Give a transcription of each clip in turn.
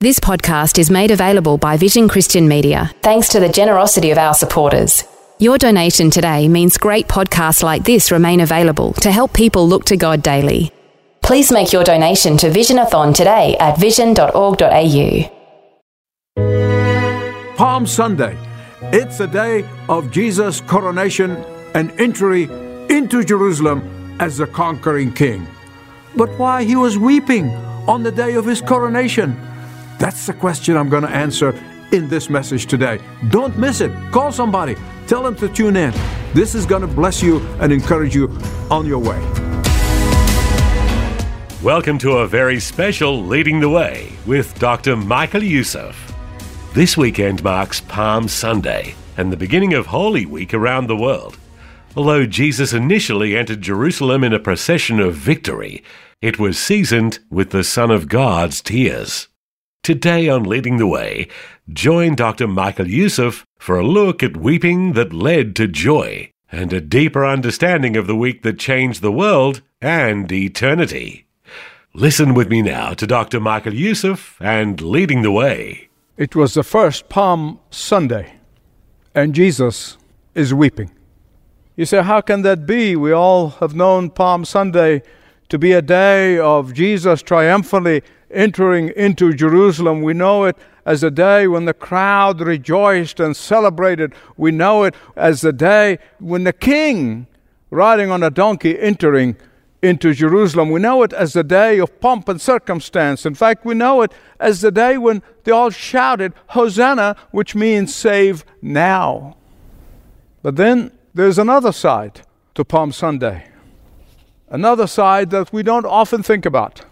This podcast is made available by Vision Christian Media thanks to the generosity of our supporters. Your donation today means great podcasts like this remain available to help people look to God daily. Please make your donation to Visionathon today at vision.org.au. Palm Sunday. It's the day of Jesus' coronation and entry into Jerusalem as the conquering king. But why he was weeping on the day of his coronation? That's the question I'm going to answer in this message today. Don't miss it. Call somebody. Tell them to tune in. This is going to bless you and encourage you on your way. Welcome to a very special Leading the Way with Dr. Michael Youssef. This weekend marks Palm Sunday and the beginning of Holy Week around the world. Although Jesus initially entered Jerusalem in a procession of victory, it was seasoned with the Son of God's tears. Today on Leading the Way, join Dr. Michael Youssef for a look at weeping that led to joy and a deeper understanding of the week that changed the world and eternity. Listen with me now to Dr. Michael Youssef and Leading the Way. It was the first Palm Sunday, and Jesus is weeping. You say, how can that be? We all have known Palm Sunday to be a day of Jesus triumphantly entering into Jerusalem. We know it as a day when the crowd rejoiced and celebrated. We know it as the day when the king, riding on a donkey, entering into Jerusalem. We know it as the day of pomp and circumstance. In fact, we know it as the day when they all shouted, Hosanna, which means save now. But then there's another side to Palm Sunday, another side that we don't often think about.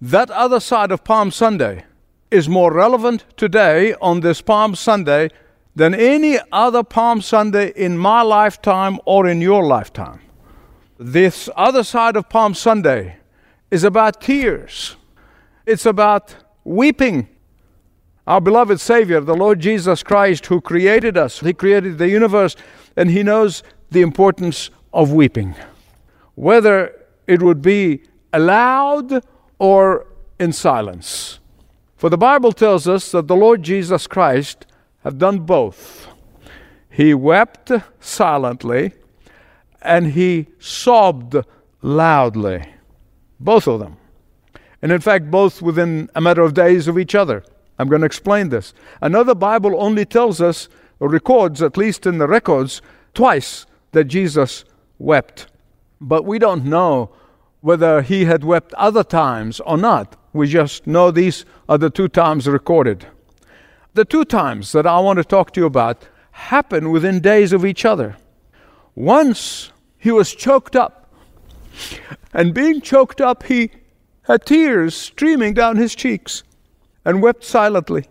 That other side of Palm Sunday is more relevant today on this Palm Sunday than any other Palm Sunday in my lifetime or in your lifetime. This other side of Palm Sunday is about tears, it's about weeping. Our beloved Savior, the Lord Jesus Christ, who created us, He created the universe, and He knows the importance of weeping. Whether it would be aloud or in silence. For the Bible tells us that the Lord Jesus Christ have done both. He wept silently and he sobbed loudly. Both of them. And in fact, both within a matter of days of each other. I'm going to explain this. Another Bible only tells us, or records, at least in the records, twice that Jesus wept. But we don't know whether he had wept other times or not. We just know these are the two times recorded. The two times that I want to talk to you about happen within days of each other. Once he was choked up, and being choked up, he had tears streaming down his cheeks and wept silently.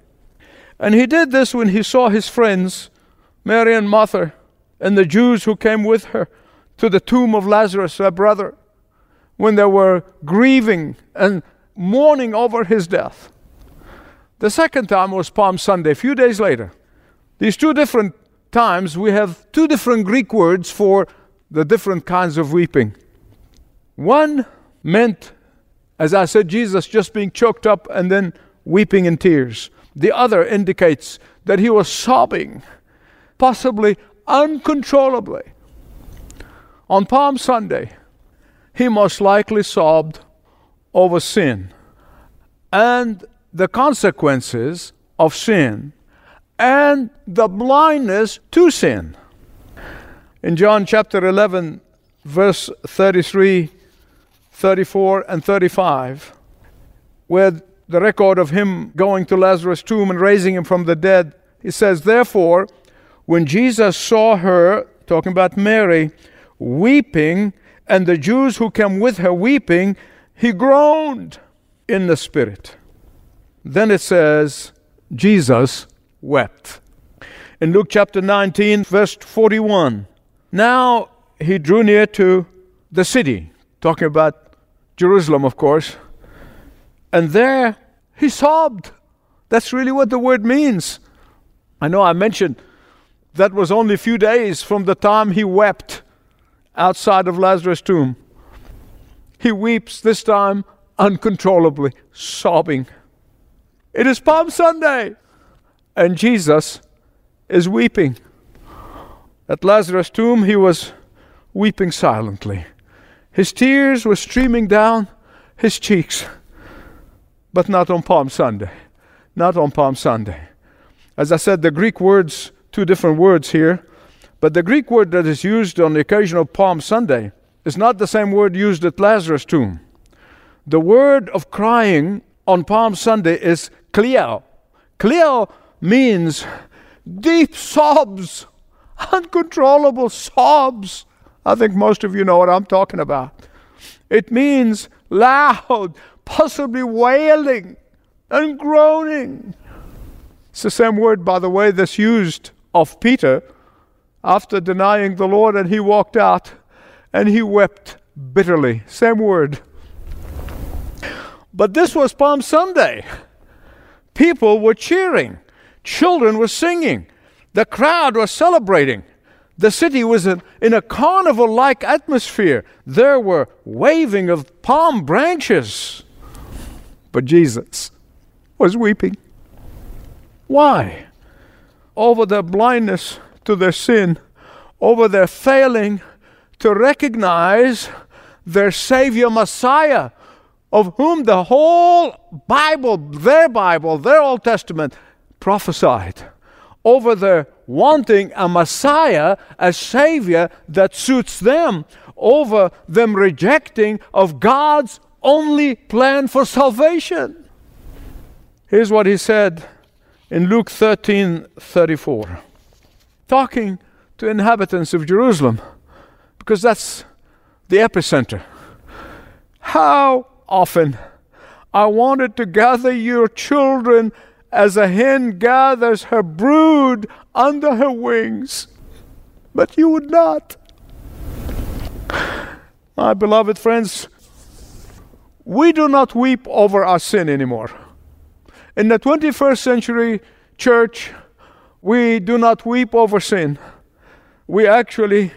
And he did this when he saw his friends, Mary and Martha, and the Jews who came with her to the tomb of Lazarus, her brother when they were grieving and mourning over his death. The second time was Palm Sunday, a few days later. These two different times, we have two different Greek words for the different kinds of weeping. One meant, as I said, Jesus just being choked up and then weeping in tears. The other indicates that he was sobbing, possibly uncontrollably. On Palm Sunday, he most likely sobbed over sin and the consequences of sin and the blindness to sin. In John chapter 11, verse 33, 34, and 35, where the record of him going to Lazarus' tomb and raising him from the dead, he says, Therefore, when Jesus saw her, talking about Mary, weeping, and the Jews who came with her weeping, he groaned in the spirit. Then it says, Jesus wept. in Luke chapter 19, verse 41. Now he drew near to the city, talking about Jerusalem, of course, and there he sobbed. That's really what the word means. I know I mentioned that was only a few days from the time he wept outside of Lazarus' tomb. He weeps this time uncontrollably, sobbing. It is Palm Sunday, and Jesus is weeping. At Lazarus' tomb, he was weeping silently. His tears were streaming down his cheeks, but not on Palm Sunday. Not on Palm Sunday. As I said, the Greek words, two different words here, but the Greek word that is used on the occasion of Palm Sunday is not the same word used at Lazarus' tomb. The word of crying on Palm Sunday is kleo. Kleo means deep sobs, uncontrollable sobs. I think most of you know what I'm talking about. It means loud, possibly wailing and groaning. It's the same word, by the way, that's used of Peter after denying the Lord and he walked out and he wept bitterly. Same word. But this was Palm Sunday. People were cheering, children were singing, the crowd was celebrating. The city was in, in a carnival like atmosphere. There were waving of palm branches. But Jesus was weeping. Why? Over their blindness to their sin, over their failing to recognize their Savior Messiah, of whom the whole Bible, their Bible, their Old Testament, prophesied over their wanting a Messiah, a Savior that suits them, over them rejecting of God's only plan for salvation. Here's what he said in Luke 13 34, talking to inhabitants of Jerusalem, because that's the epicenter. How often I wanted to gather your children as a hen gathers her brood under her wings, but you would not. My beloved friends, we do not weep over our sin anymore. In the 21st century church, we do not weep over sin. We actually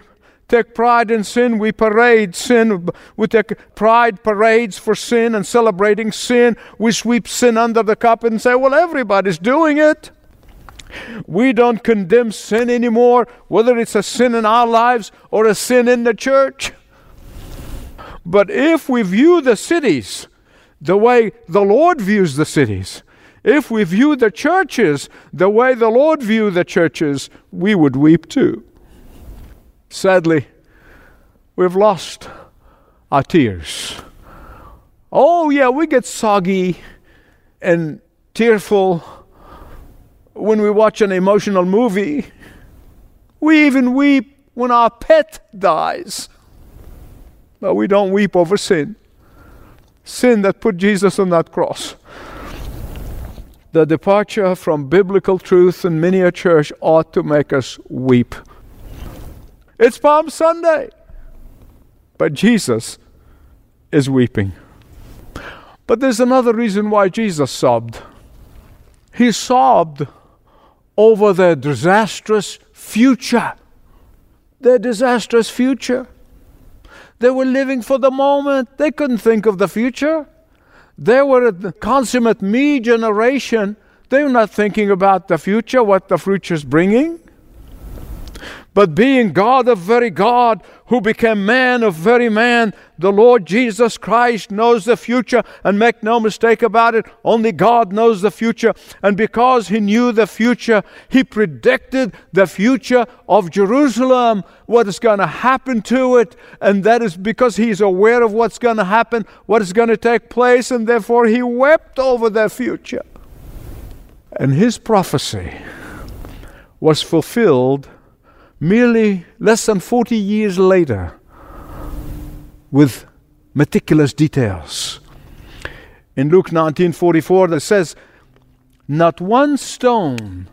take pride in sin. We parade sin. We take pride parades for sin and celebrating sin. We sweep sin under the carpet and say, well, everybody's doing it. We don't condemn sin anymore, whether it's a sin in our lives or a sin in the church. But if we view the cities the way the Lord views the cities, if we view the churches the way the Lord viewed the churches, we would weep too. Sadly, we've lost our tears. Oh, yeah, we get soggy and tearful when we watch an emotional movie. We even weep when our pet dies. But we don't weep over sin. Sin that put Jesus on that cross. The departure from biblical truth in many church ought to make us weep. It's Palm Sunday. But Jesus is weeping. But there's another reason why Jesus sobbed. He sobbed over their disastrous future. Their disastrous future. They were living for the moment. They couldn't think of the future. They were a consummate me generation. They were not thinking about the future, what the future is bringing. But being God of very God, who became man of very man, the Lord Jesus Christ knows the future, and make no mistake about it, only God knows the future. And because He knew the future, He predicted the future of Jerusalem, what is going to happen to it. And that is because He's aware of what's going to happen, what is going to take place, and therefore He wept over their future. And His prophecy was fulfilled merely less than 40 years later with meticulous details. In Luke 19:44 that says not one stone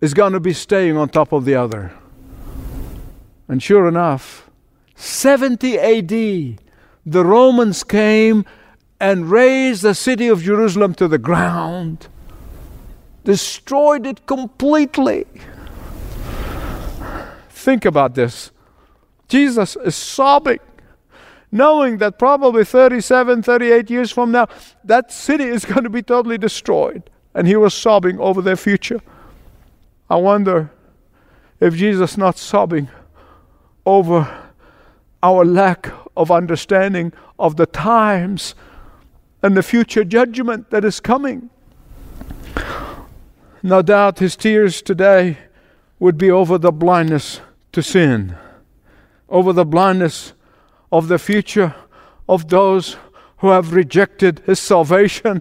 is going to be staying on top of the other. And sure enough, 70 AD, the Romans came and razed the city of Jerusalem to the ground, destroyed it completely. Think about this. Jesus is sobbing, knowing that probably 37, 38 years from now, that city is going to be totally destroyed. And he was sobbing over their future. I wonder if Jesus not sobbing over our lack of understanding of the times and the future judgment that is coming. No doubt his tears today would be over the blindness to sin, over the blindness of the future of those who have rejected his salvation,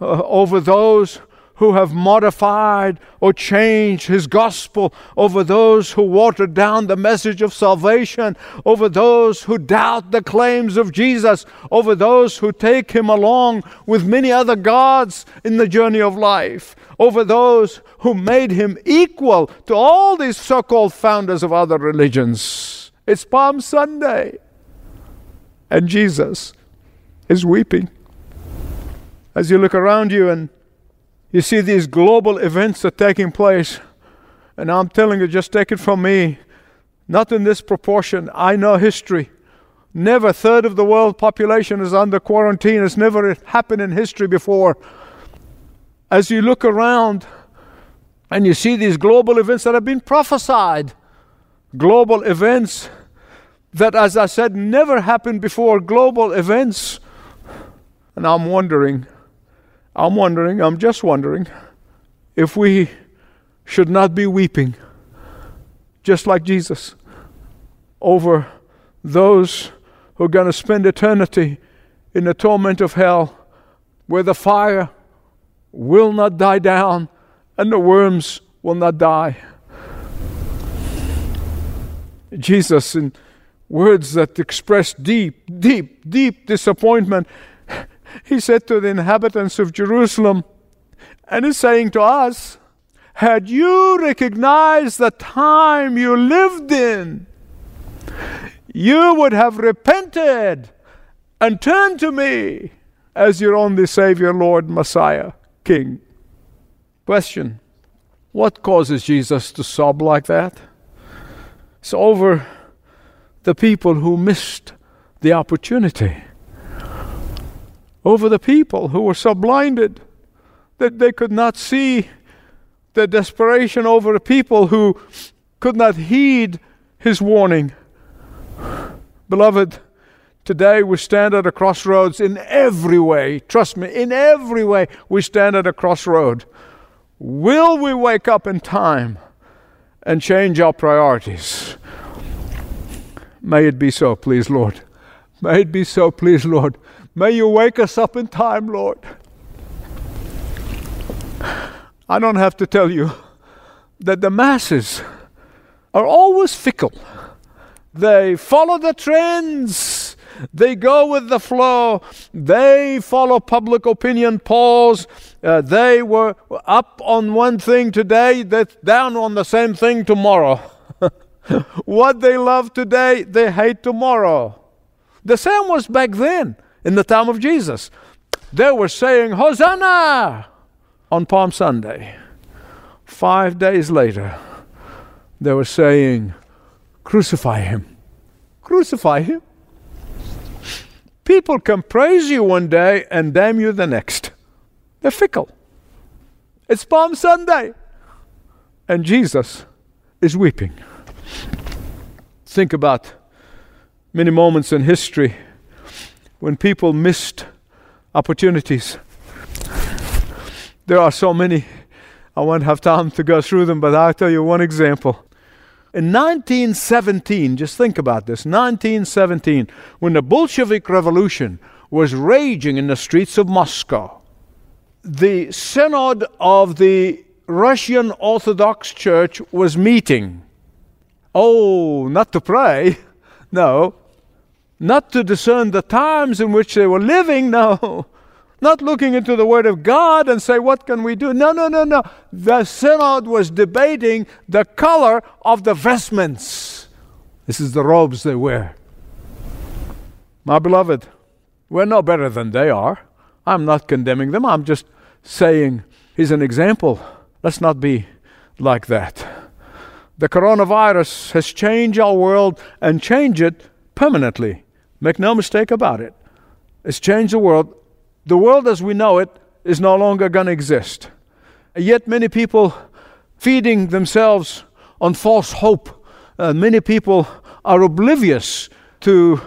uh, over those who have modified or changed his gospel, over those who watered down the message of salvation, over those who doubt the claims of Jesus, over those who take him along with many other gods in the journey of life, over those who made him equal to all these so called founders of other religions. It's Palm Sunday, and Jesus is weeping. As you look around you and you see these global events are taking place, and I'm telling you, just take it from me, not in this proportion. I know history. Never a third of the world population is under quarantine. It's never happened in history before. As you look around and you see these global events that have been prophesied, global events that, as I said, never happened before, global events. And I'm wondering, I'm wondering, I'm just wondering, if we should not be weeping, just like Jesus, over those who are going to spend eternity in the torment of hell, where the fire will not die down and the worms will not die. Jesus, in words that express deep, deep, deep disappointment, he said to the inhabitants of Jerusalem, and is saying to us, had you recognized the time you lived in, you would have repented and turned to me as your only Savior, Lord, Messiah, King. Question What causes Jesus to sob like that? It's over the people who missed the opportunity over the people who were so blinded that they could not see the desperation over the people who could not heed his warning. Beloved, today we stand at a crossroads in every way. Trust me, in every way we stand at a crossroad. Will we wake up in time and change our priorities? May it be so, please, Lord. May it be so, please, Lord. May you wake us up in time, Lord. I don't have to tell you that the masses are always fickle. They follow the trends. They go with the flow. They follow public opinion polls. Uh, they were up on one thing today, that's down on the same thing tomorrow. what they love today, they hate tomorrow. The same was back then in the time of Jesus. They were saying, Hosanna! on Palm Sunday. Five days later, they were saying, Crucify him. Crucify him. People can praise you one day and damn you the next. They're fickle. It's Palm Sunday. And Jesus is weeping. Think about many moments in history when people missed opportunities. There are so many. I won't have time to go through them, but I'll tell you one example. In 1917, just think about this 1917, when the Bolshevik Revolution was raging in the streets of Moscow, the Synod of the Russian Orthodox Church was meeting. Oh, not to pray, no, not to discern the times in which they were living, no. not looking into the Word of God and say, What can we do? No, no, no, no. The synod was debating the color of the vestments. This is the robes they wear. My beloved, we're no better than they are. I'm not condemning them. I'm just saying he's an example. Let's not be like that. The coronavirus has changed our world and changed it permanently. Make no mistake about it. It's changed the world. The world as we know it is no longer going to exist. Yet many people feeding themselves on false hope. Uh, many people are oblivious to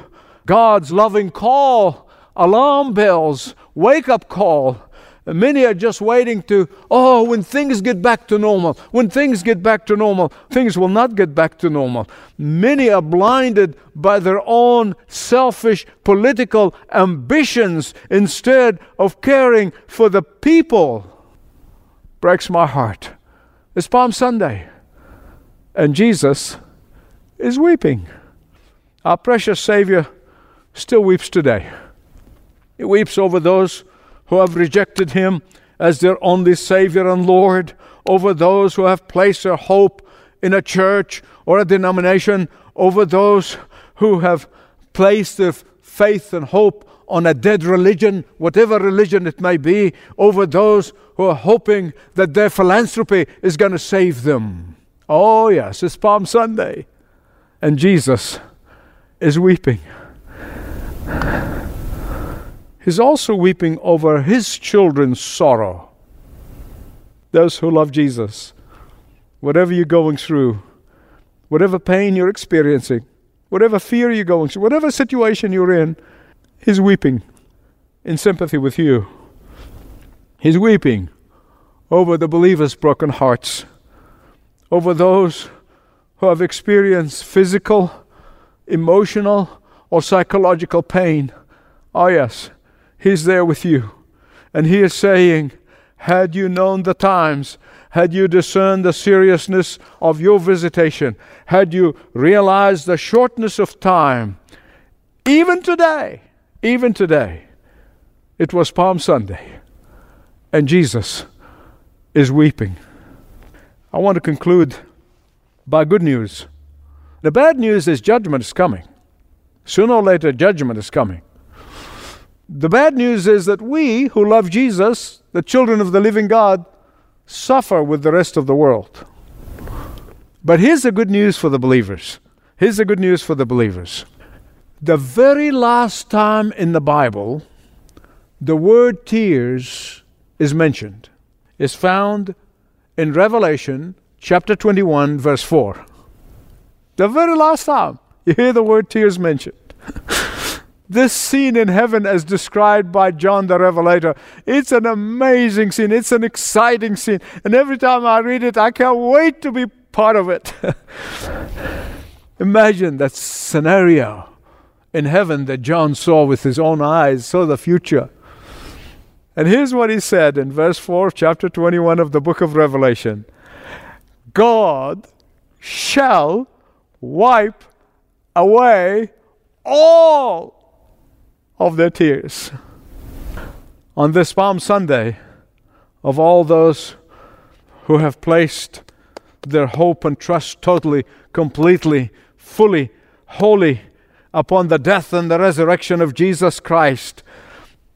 God's loving call, alarm bells, wake up call. Many are just waiting to, oh, when things get back to normal, when things get back to normal, things will not get back to normal. Many are blinded by their own selfish political ambitions instead of caring for the people. Breaks my heart. It's Palm Sunday, and Jesus is weeping. Our precious Savior still weeps today. He weeps over those who have rejected him as their only Savior and Lord, over those who have placed their hope in a church or a denomination, over those who have placed their faith and hope on a dead religion, whatever religion it may be, over those who are hoping that their philanthropy is going to save them. Oh, yes, it's Palm Sunday, and Jesus is weeping. He's also weeping over his children's sorrow. Those who love Jesus, whatever you're going through, whatever pain you're experiencing, whatever fear you're going through, whatever situation you're in, he's weeping in sympathy with you. He's weeping over the believers' broken hearts, over those who have experienced physical, emotional, or psychological pain. Oh, yes, He's there with you. And He is saying, Had you known the times, had you discerned the seriousness of your visitation, had you realized the shortness of time, even today, even today, it was Palm Sunday, and Jesus is weeping. I want to conclude by good news. The bad news is judgment is coming. Sooner or later, judgment is coming. The bad news is that we who love Jesus, the children of the living God, suffer with the rest of the world. But here's the good news for the believers. Here's the good news for the believers. The very last time in the Bible the word tears is mentioned is found in Revelation chapter 21, verse 4. The very last time you hear the word tears mentioned. this scene in heaven as described by John the Revelator. It's an amazing scene. It's an exciting scene. And every time I read it, I can't wait to be part of it. Imagine that scenario in heaven that John saw with his own eyes, saw the future. And here's what he said in verse 4 chapter 21 of the book of Revelation God shall wipe away all of their tears. On this Palm Sunday, of all those who have placed their hope and trust totally, completely, fully, wholly upon the death and the resurrection of Jesus Christ,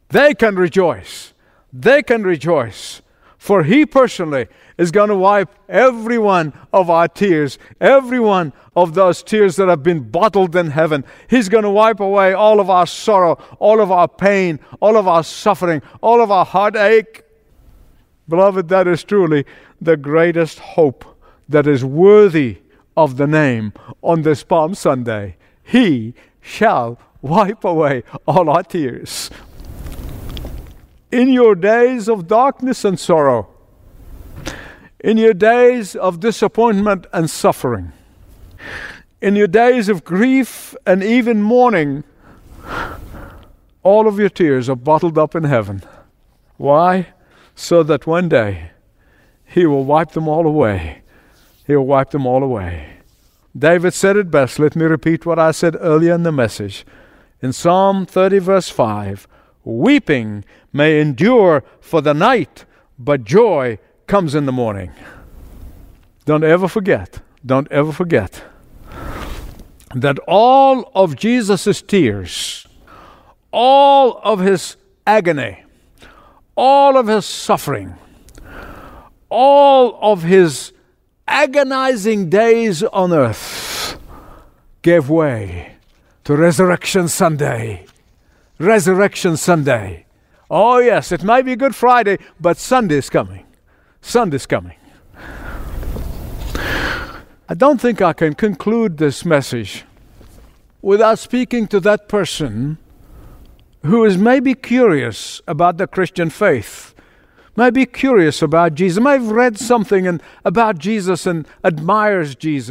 they can rejoice. They can rejoice. For He personally is going to wipe every one of our tears, every one of those tears that have been bottled in heaven. He's going to wipe away all of our sorrow, all of our pain, all of our suffering, all of our heartache. Beloved, that is truly the greatest hope that is worthy of the name on this Palm Sunday. He shall wipe away all our tears. In your days of darkness and sorrow, in your days of disappointment and suffering, in your days of grief and even mourning, all of your tears are bottled up in heaven. Why? So that one day He will wipe them all away. He will wipe them all away. David said it best. Let me repeat what I said earlier in the message. In Psalm 30, verse 5 weeping may endure for the night, but joy comes in the morning. Don't ever forget, don't ever forget that all of Jesus' tears, all of his agony, all of his suffering, all of his agonizing days on earth gave way to Resurrection Sunday. Resurrection Sunday. Oh, yes, it might be Good Friday, but Sunday's coming. Sunday's coming. I don't think I can conclude this message without speaking to that person who is maybe curious about the Christian faith, maybe curious about Jesus, may have read something and, about Jesus and admires Jesus.